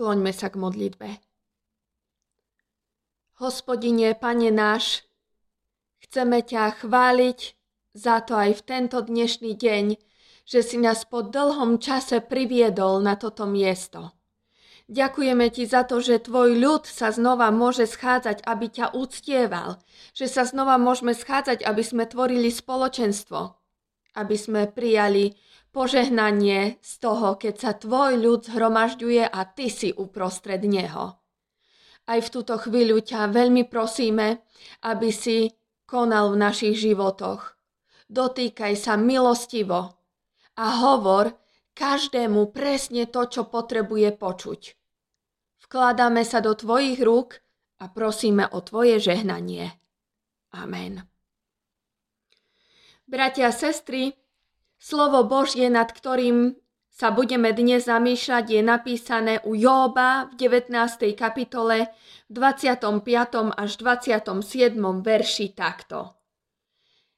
Skloňme sa k modlitbe. Hospodine, Pane náš, chceme ťa chváliť za to aj v tento dnešný deň, že si nás po dlhom čase priviedol na toto miesto. Ďakujeme ti za to, že tvoj ľud sa znova môže schádzať, aby ťa uctieval, že sa znova môžeme schádzať, aby sme tvorili spoločenstvo, aby sme prijali požehnanie z toho, keď sa tvoj ľud zhromažďuje a ty si uprostred neho. Aj v túto chvíľu ťa veľmi prosíme, aby si konal v našich životoch. Dotýkaj sa milostivo a hovor každému presne to, čo potrebuje počuť. Vkladáme sa do tvojich rúk a prosíme o tvoje žehnanie. Amen. Bratia a sestry, slovo Božie, nad ktorým sa budeme dnes zamýšľať, je napísané u Jóba v 19. kapitole v 25. až 27. verši takto.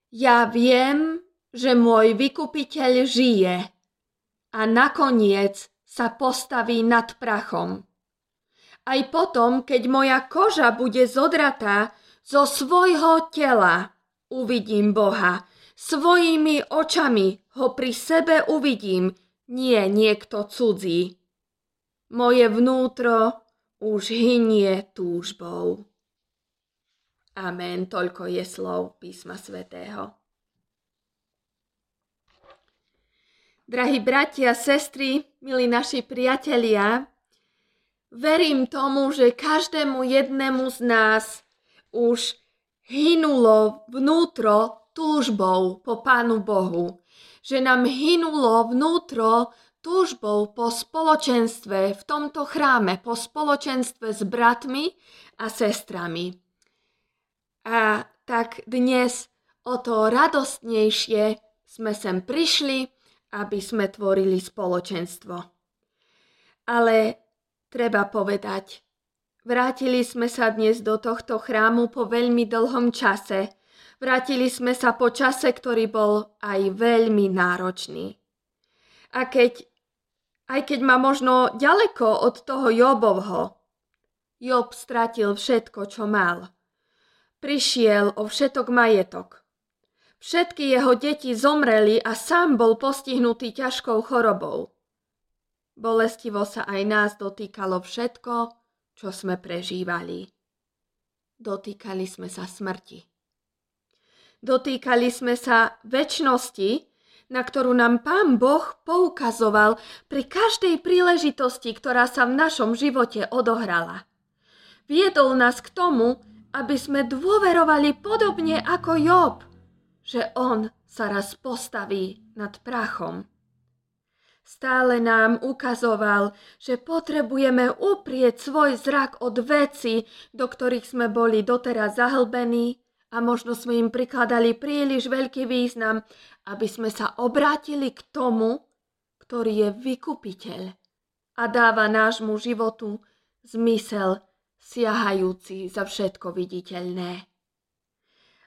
Ja viem, že môj vykupiteľ žije a nakoniec sa postaví nad prachom. Aj potom, keď moja koža bude zodratá zo svojho tela, uvidím Boha. Svojimi očami ho pri sebe uvidím, nie niekto cudzí. Moje vnútro už hynie túžbou. Amen, toľko je slov písma svätého. Drahí bratia, sestry, milí naši priatelia, verím tomu, že každému jednému z nás už hynulo vnútro túžbou po Pánu Bohu že nám hynulo vnútro túžbou po spoločenstve v tomto chráme, po spoločenstve s bratmi a sestrami. A tak dnes o to radostnejšie sme sem prišli, aby sme tvorili spoločenstvo. Ale treba povedať, vrátili sme sa dnes do tohto chrámu po veľmi dlhom čase – Vrátili sme sa po čase, ktorý bol aj veľmi náročný. A keď, aj keď ma možno ďaleko od toho Jobovho, Job stratil všetko, čo mal. Prišiel o všetok majetok. Všetky jeho deti zomreli a sám bol postihnutý ťažkou chorobou. Bolestivo sa aj nás dotýkalo všetko, čo sme prežívali. Dotýkali sme sa smrti. Dotýkali sme sa väčšnosti, na ktorú nám Pán Boh poukazoval pri každej príležitosti, ktorá sa v našom živote odohrala. Viedol nás k tomu, aby sme dôverovali podobne ako Job, že on sa raz postaví nad prachom. Stále nám ukazoval, že potrebujeme uprieť svoj zrak od veci, do ktorých sme boli doteraz zahlbení a možno sme im prikladali príliš veľký význam, aby sme sa obrátili k tomu, ktorý je vykupiteľ a dáva nášmu životu zmysel siahajúci za všetko viditeľné.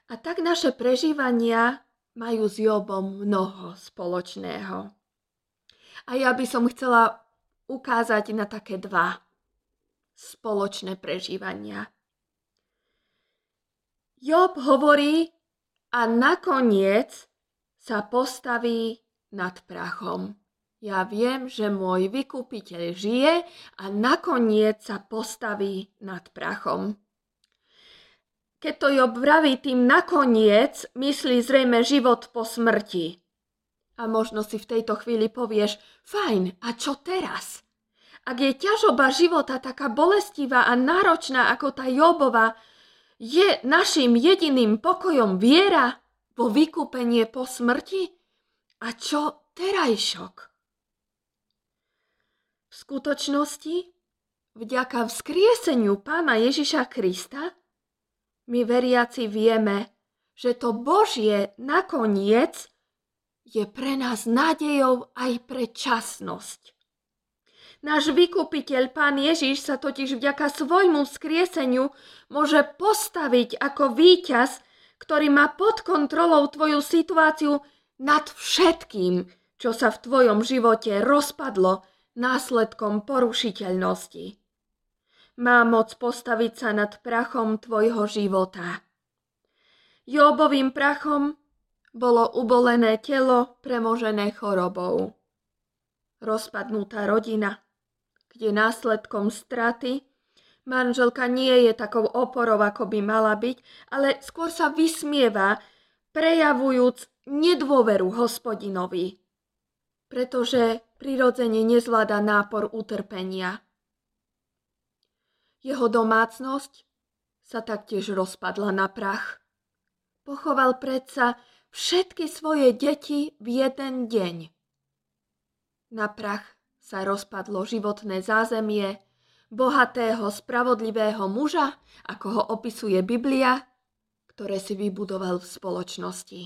A tak naše prežívania majú s Jobom mnoho spoločného. A ja by som chcela ukázať na také dva spoločné prežívania – Job hovorí a nakoniec sa postaví nad prachom. Ja viem, že môj vykupiteľ žije a nakoniec sa postaví nad prachom. Keď to Job vraví tým nakoniec, myslí zrejme život po smrti. A možno si v tejto chvíli povieš, fajn, a čo teraz? Ak je ťažoba života taká bolestivá a náročná ako tá Jobova, je našim jediným pokojom viera po vykúpenie po smrti? A čo terajšok? V skutočnosti, vďaka vzkrieseniu pána Ježiša Krista, my veriaci vieme, že to Božie nakoniec je pre nás nádejou aj pre časnosť. Náš vykupiteľ, pán Ježiš, sa totiž vďaka svojmu skrieseniu môže postaviť ako víťaz, ktorý má pod kontrolou tvoju situáciu nad všetkým, čo sa v tvojom živote rozpadlo, následkom porušiteľnosti. Má moc postaviť sa nad prachom tvojho života. Jobovým prachom bolo ubolené telo premožené chorobou. Rozpadnutá rodina, kde následkom straty manželka nie je takou oporou, ako by mala byť, ale skôr sa vysmieva, prejavujúc nedôveru hospodinovi, pretože prirodzene nezvláda nápor utrpenia. Jeho domácnosť sa taktiež rozpadla na prach. Pochoval predsa všetky svoje deti v jeden deň. Na prach sa rozpadlo životné zázemie bohatého, spravodlivého muža, ako ho opisuje Biblia, ktoré si vybudoval v spoločnosti.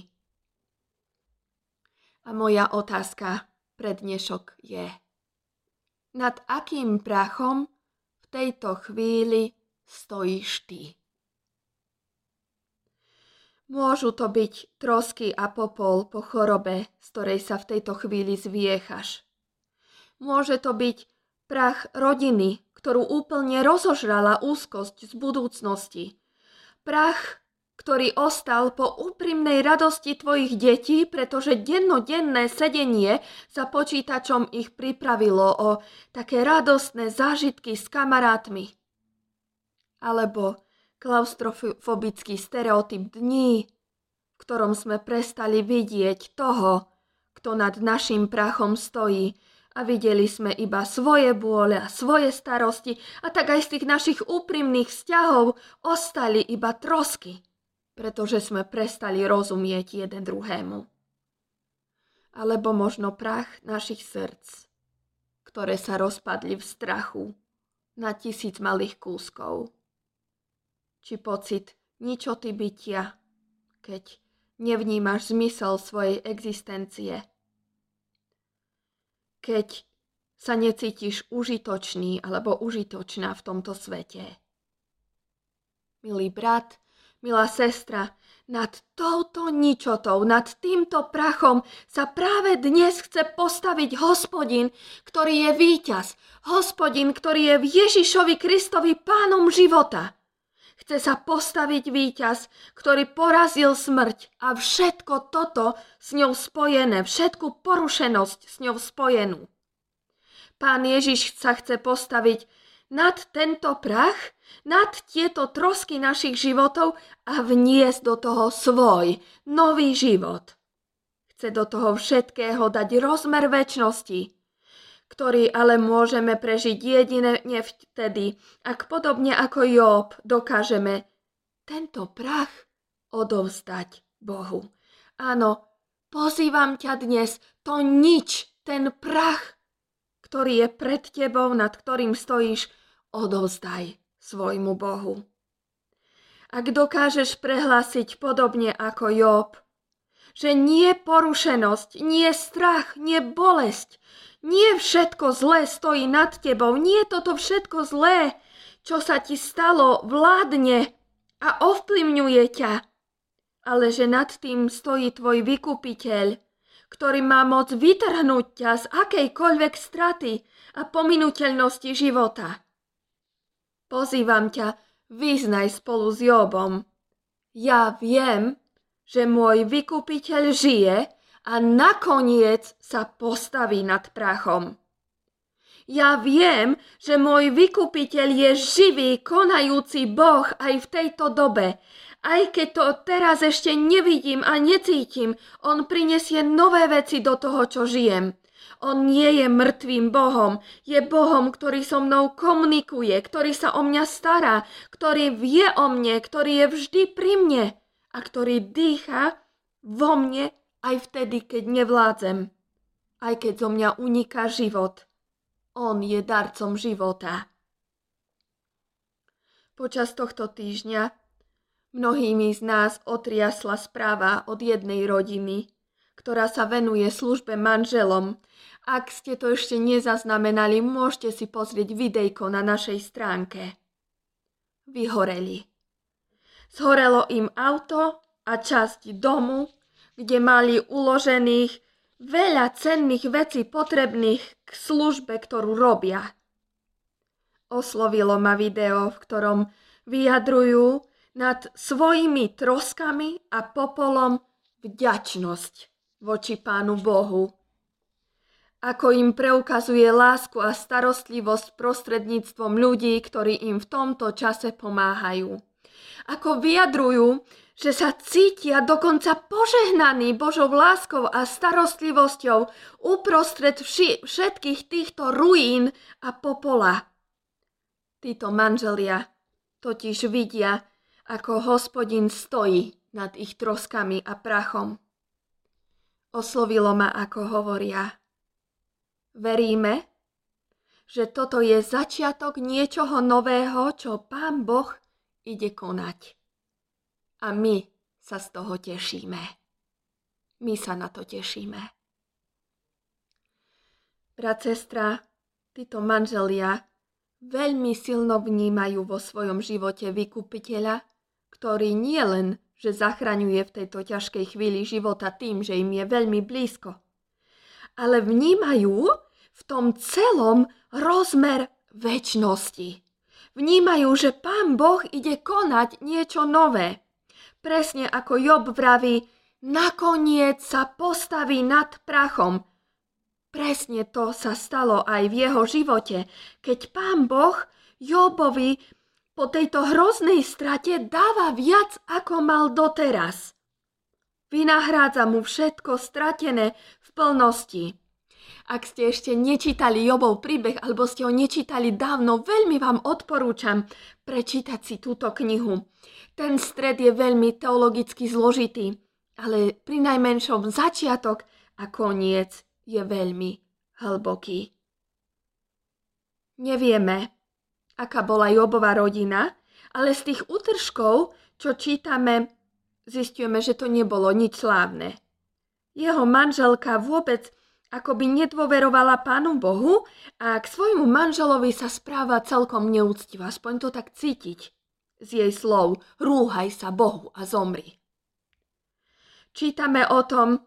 A moja otázka pre dnešok je, nad akým prachom v tejto chvíli stojíš ty? Môžu to byť trosky a popol po chorobe, z ktorej sa v tejto chvíli zviechaš. Môže to byť prach rodiny, ktorú úplne rozožrala úzkosť z budúcnosti. Prach ktorý ostal po úprimnej radosti tvojich detí, pretože dennodenné sedenie za počítačom ich pripravilo o také radostné zážitky s kamarátmi. Alebo klaustrofobický stereotyp dní, v ktorom sme prestali vidieť toho, kto nad našim prachom stojí a videli sme iba svoje bôle a svoje starosti a tak aj z tých našich úprimných vzťahov ostali iba trosky pretože sme prestali rozumieť jeden druhému. Alebo možno prach našich srdc, ktoré sa rozpadli v strachu na tisíc malých kúskov. Či pocit ničoty bytia, keď nevnímaš zmysel svojej existencie. Keď sa necítiš užitočný alebo užitočná v tomto svete. Milý brat, Milá sestra, nad touto ničotou, nad týmto prachom sa práve dnes chce postaviť hospodin, ktorý je víťaz. Hospodin, ktorý je v Ježišovi Kristovi pánom života. Chce sa postaviť víťaz, ktorý porazil smrť a všetko toto s ňou spojené, všetku porušenosť s ňou spojenú. Pán Ježiš sa chce postaviť nad tento prach, nad tieto trosky našich životov a vniesť do toho svoj nový život. Chce do toho všetkého dať rozmer väčšnosti, ktorý ale môžeme prežiť jedine vtedy, ak podobne ako Job dokážeme tento prach odovzdať Bohu. Áno, pozývam ťa dnes, to nič, ten prach, ktorý je pred tebou, nad ktorým stojíš, odovzdaj svojmu Bohu. Ak dokážeš prehlásiť podobne ako Job, že nie porušenosť, nie strach, nie bolesť, nie všetko zlé stojí nad tebou, nie toto všetko zlé, čo sa ti stalo, vládne a ovplyvňuje ťa, ale že nad tým stojí tvoj vykupiteľ, ktorý má moc vytrhnúť ťa z akejkoľvek straty a pominuteľnosti života. Pozývam ťa, vyznaj spolu s Jobom. Ja viem, že môj vykupiteľ žije a nakoniec sa postaví nad prachom. Ja viem, že môj vykupiteľ je živý, konajúci Boh aj v tejto dobe. Aj keď to teraz ešte nevidím a necítim, on prinesie nové veci do toho, čo žijem. On nie je mŕtvým Bohom, je Bohom, ktorý so mnou komunikuje, ktorý sa o mňa stará, ktorý vie o mne, ktorý je vždy pri mne a ktorý dýcha vo mne aj vtedy, keď nevládzem. Aj keď zo mňa uniká život. On je darcom života. Počas tohto týždňa mnohými z nás otriasla správa od jednej rodiny, ktorá sa venuje službe manželom ak ste to ešte nezaznamenali, môžete si pozrieť videjko na našej stránke. Vyhoreli. Zhorelo im auto a časť domu, kde mali uložených veľa cenných vecí potrebných k službe, ktorú robia. Oslovilo ma video, v ktorom vyjadrujú nad svojimi troskami a popolom vďačnosť voči Pánu Bohu. Ako im preukazuje lásku a starostlivosť prostredníctvom ľudí, ktorí im v tomto čase pomáhajú. Ako vyjadrujú, že sa cítia dokonca požehnaní Božou láskou a starostlivosťou uprostred vši- všetkých týchto ruín a popola. Títo manželia totiž vidia, ako hospodin stojí nad ich troskami a prachom. Oslovilo ma, ako hovoria. Veríme, že toto je začiatok niečoho nového, čo Pán Boh ide konať. A my sa z toho tešíme. My sa na to tešíme. Brat, sestra, títo manželia veľmi silno vnímajú vo svojom živote vykupiteľa, ktorý nie len že zachraňuje v tejto ťažkej chvíli života tým, že im je veľmi blízko. Ale vnímajú v tom celom rozmer väčšnosti. Vnímajú, že Pán Boh ide konať niečo nové. Presne ako Job vraví, nakoniec sa postaví nad prachom. Presne to sa stalo aj v jeho živote, keď Pán Boh Jobovi po tejto hroznej strate dáva viac, ako mal doteraz. Vynahrádza mu všetko stratené v plnosti. Ak ste ešte nečítali Jobov príbeh, alebo ste ho nečítali dávno, veľmi vám odporúčam prečítať si túto knihu. Ten stred je veľmi teologicky zložitý, ale pri najmenšom začiatok a koniec je veľmi hlboký. Nevieme, aká bola Jobová rodina, ale z tých útržkov, čo čítame, zistujeme, že to nebolo nič slávne. Jeho manželka vôbec akoby nedôverovala Pánu Bohu a k svojmu manželovi sa správa celkom neúctivo, aspoň to tak cítiť z jej slov rúhaj sa Bohu a zomri. Čítame o tom,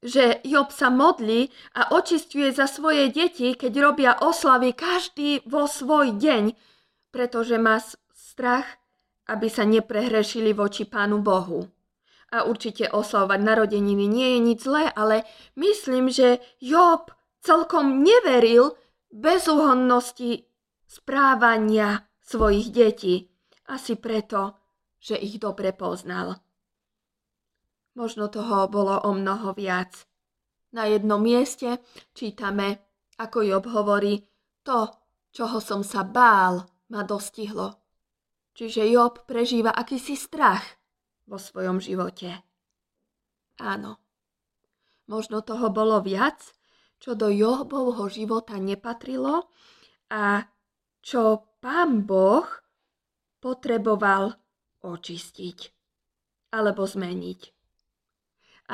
že Job sa modlí a očistuje za svoje deti, keď robia oslavy každý vo svoj deň, pretože má strach, aby sa neprehrešili voči Pánu Bohu. A určite oslavovať narodeniny nie je nič zlé, ale myslím, že Job celkom neveril bezúhonnosti správania svojich detí. Asi preto, že ich dobre poznal. Možno toho bolo o mnoho viac. Na jednom mieste čítame, ako Job hovorí, to, čoho som sa bál, ma dostihlo. Čiže Job prežíva akýsi strach vo svojom živote. Áno, možno toho bolo viac, čo do Jobovho života nepatrilo a čo pán Boh potreboval očistiť alebo zmeniť.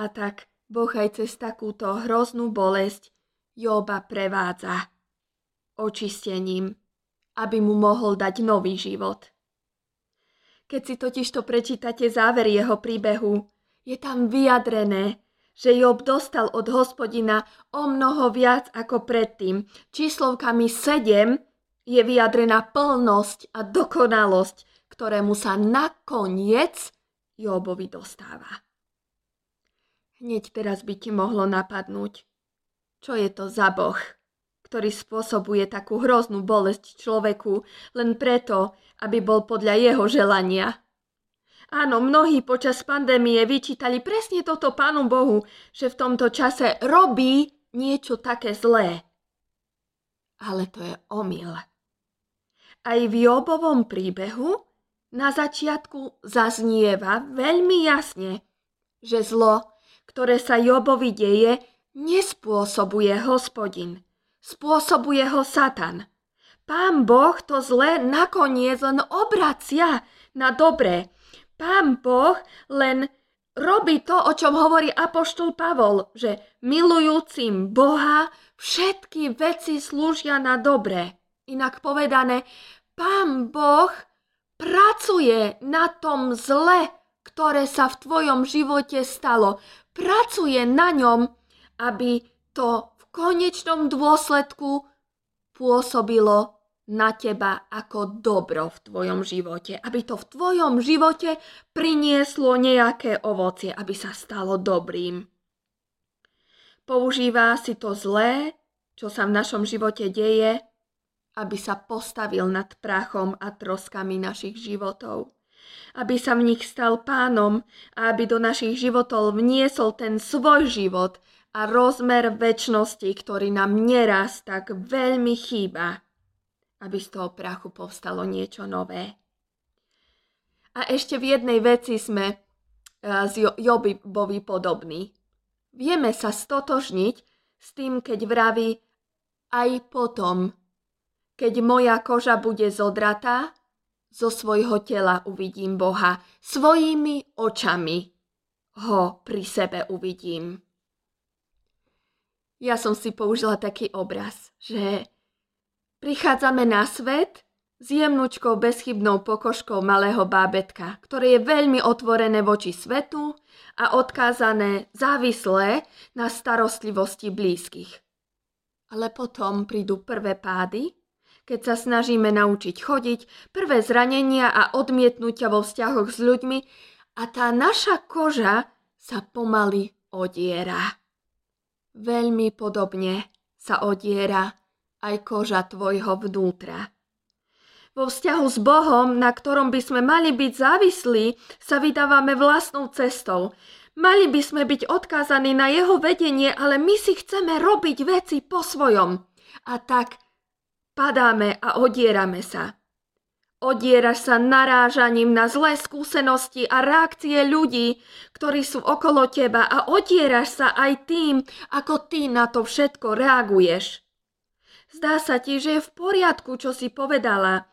A tak Boh aj cez takúto hroznú bolesť Joba prevádza očistením, aby mu mohol dať nový život. Keď si totiž to prečítate záver jeho príbehu, je tam vyjadrené, že Job dostal od hospodina o mnoho viac ako predtým. Číslovkami 7 je vyjadrená plnosť a dokonalosť, ktorému sa nakoniec Jobovi dostáva. Hneď teraz by ti mohlo napadnúť. Čo je to za boh, ktorý spôsobuje takú hroznú bolesť človeku len preto, aby bol podľa jeho želania? Áno, mnohí počas pandémie vyčítali presne toto Pánu Bohu, že v tomto čase robí niečo také zlé. Ale to je omyl. Aj v Jobovom príbehu na začiatku zaznieva veľmi jasne, že zlo ktoré sa Jobovi deje, nespôsobuje hospodin. Spôsobuje ho Satan. Pán Boh to zlé nakoniec len obracia na dobré. Pán Boh len robí to, o čom hovorí apoštol Pavol, že milujúcim Boha všetky veci slúžia na dobré. Inak povedané, Pán Boh pracuje na tom zle, ktoré sa v tvojom živote stalo pracuje na ňom, aby to konečnom dôsledku pôsobilo na teba ako dobro v tvojom živote. Aby to v tvojom živote prinieslo nejaké ovocie, aby sa stalo dobrým. Používa si to zlé, čo sa v našom živote deje, aby sa postavil nad prachom a troskami našich životov aby sa v nich stal pánom a aby do našich životov vniesol ten svoj život a rozmer väčšnosti, ktorý nám neraz tak veľmi chýba, aby z toho prachu povstalo niečo nové. A ešte v jednej veci sme e, z Jobovi podobní. Vieme sa stotožniť s tým, keď vraví aj potom, keď moja koža bude zodratá, zo svojho tela uvidím Boha, svojimi očami ho pri sebe uvidím. Ja som si použila taký obraz, že prichádzame na svet s jemnúčkou bezchybnou pokožkou malého bábetka, ktoré je veľmi otvorené voči svetu a odkázané závislé na starostlivosti blízkych. Ale potom prídu prvé pády keď sa snažíme naučiť chodiť, prvé zranenia a odmietnutia vo vzťahoch s ľuďmi a tá naša koža sa pomaly odiera. Veľmi podobne sa odiera aj koža tvojho vnútra. Vo vzťahu s Bohom, na ktorom by sme mali byť závislí, sa vydávame vlastnou cestou. Mali by sme byť odkázaní na jeho vedenie, ale my si chceme robiť veci po svojom. A tak Padáme a odierame sa. Odieraš sa narážaním na zlé skúsenosti a reakcie ľudí, ktorí sú okolo teba a odieraš sa aj tým, ako ty na to všetko reaguješ. Zdá sa ti, že je v poriadku, čo si povedala,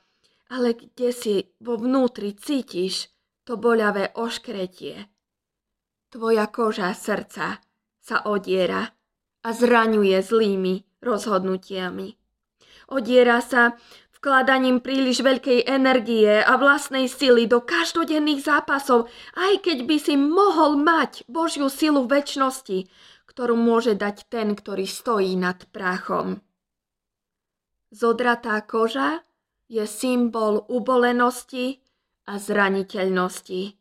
ale kde si vo vnútri cítiš to boľavé oškretie. Tvoja koža srdca sa odiera a zraňuje zlými rozhodnutiami. Odiera sa vkladaním príliš veľkej energie a vlastnej sily do každodenných zápasov, aj keď by si mohol mať Božiu silu väčšnosti, ktorú môže dať ten, ktorý stojí nad práchom. Zodratá koža je symbol ubolenosti a zraniteľnosti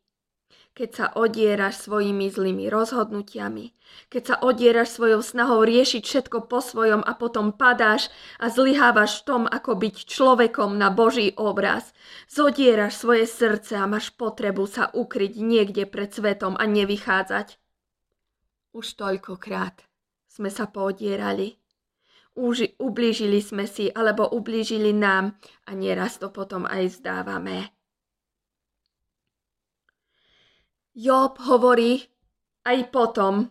keď sa odieraš svojimi zlými rozhodnutiami, keď sa odieraš svojou snahou riešiť všetko po svojom a potom padáš a zlyhávaš v tom, ako byť človekom na Boží obraz. Zodieraš svoje srdce a máš potrebu sa ukryť niekde pred svetom a nevychádzať. Už toľkokrát sme sa poodierali. Už ublížili sme si alebo ublížili nám a nieraz to potom aj zdávame. Job hovorí aj potom,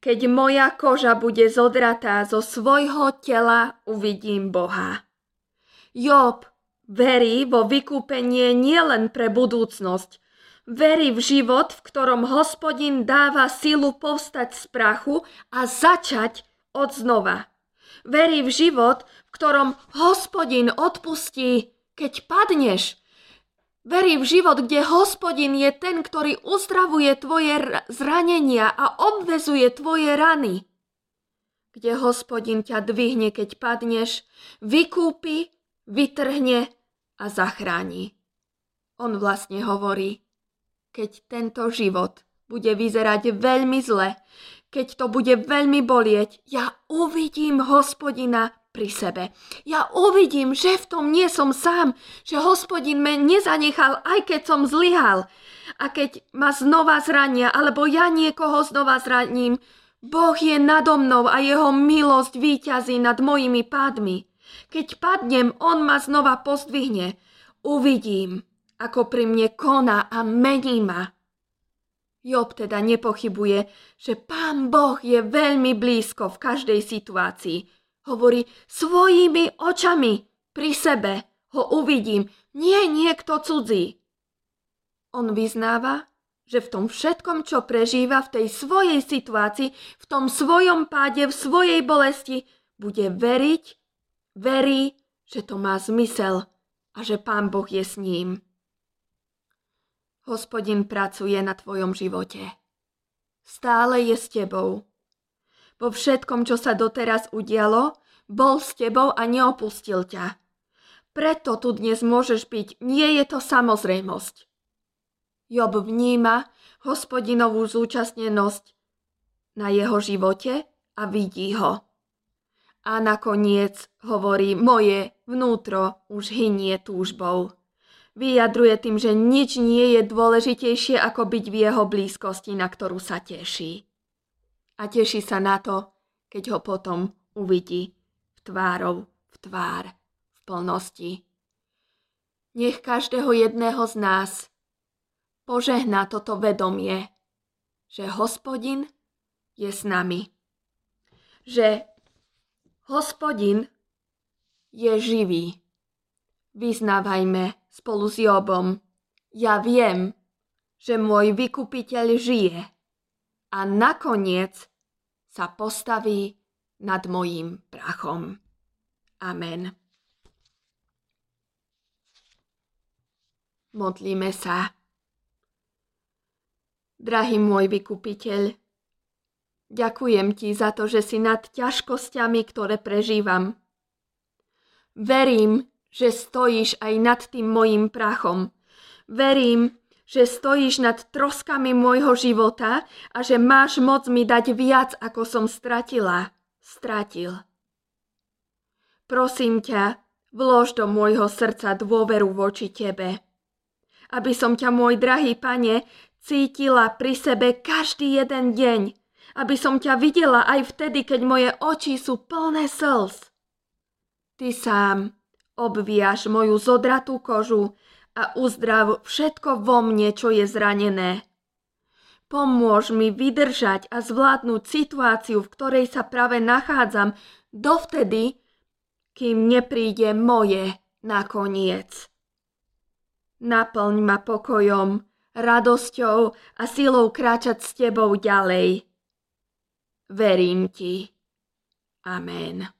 keď moja koža bude zodratá zo svojho tela, uvidím Boha. Job verí vo vykúpenie nielen pre budúcnosť, verí v život, v ktorom hospodin dáva silu povstať z prachu a začať od znova. Verí v život, v ktorom hospodin odpustí, keď padneš, Verí v život, kde hospodin je ten, ktorý uzdravuje tvoje zranenia a obvezuje tvoje rany. Kde hospodin ťa dvihne, keď padneš, vykúpi, vytrhne a zachráni. On vlastne hovorí, keď tento život bude vyzerať veľmi zle, keď to bude veľmi bolieť, ja uvidím hospodina pri sebe. Ja uvidím, že v tom nie som sám, že hospodin me nezanechal, aj keď som zlyhal. A keď ma znova zrania, alebo ja niekoho znova zraním, Boh je nado mnou a jeho milosť výťazí nad mojimi pádmi. Keď padnem, on ma znova pozdvihne. Uvidím, ako pri mne koná a mení ma. Job teda nepochybuje, že pán Boh je veľmi blízko v každej situácii, Hovorí, svojimi očami pri sebe ho uvidím, nie niekto cudzí. On vyznáva, že v tom všetkom, čo prežíva v tej svojej situácii, v tom svojom páde, v svojej bolesti, bude veriť, verí, že to má zmysel a že Pán Boh je s ním. Hospodin pracuje na tvojom živote. Stále je s tebou vo všetkom, čo sa doteraz udialo, bol s tebou a neopustil ťa. Preto tu dnes môžeš byť, nie je to samozrejmosť. Job vníma hospodinovú zúčastnenosť na jeho živote a vidí ho. A nakoniec hovorí, moje vnútro už hynie túžbou. Vyjadruje tým, že nič nie je dôležitejšie ako byť v jeho blízkosti, na ktorú sa teší. A teší sa na to, keď ho potom uvidí tvárov v tvár v plnosti. Nech každého jedného z nás požehná toto vedomie, že hospodin je s nami. Že hospodin je živý. Vyznávajme spolu s Jobom. Ja viem, že môj vykupiteľ žije a nakoniec sa postaví nad mojím prachom. Amen. Modlíme sa. Drahý môj vykupiteľ, ďakujem ti za to, že si nad ťažkosťami, ktoré prežívam. Verím, že stojíš aj nad tým mojim prachom. Verím, že stojíš nad troskami môjho života a že máš moc mi dať viac, ako som stratila. Stratil. Prosím ťa, vlož do môjho srdca dôveru voči tebe. Aby som ťa, môj drahý pane, cítila pri sebe každý jeden deň. Aby som ťa videla aj vtedy, keď moje oči sú plné slz. Ty sám obviaš moju zodratú kožu a uzdrav všetko vo mne, čo je zranené. Pomôž mi vydržať a zvládnuť situáciu, v ktorej sa práve nachádzam, dovtedy, kým nepríde moje nakoniec. Naplň ma pokojom, radosťou a silou kráčať s tebou ďalej. Verím ti. Amen.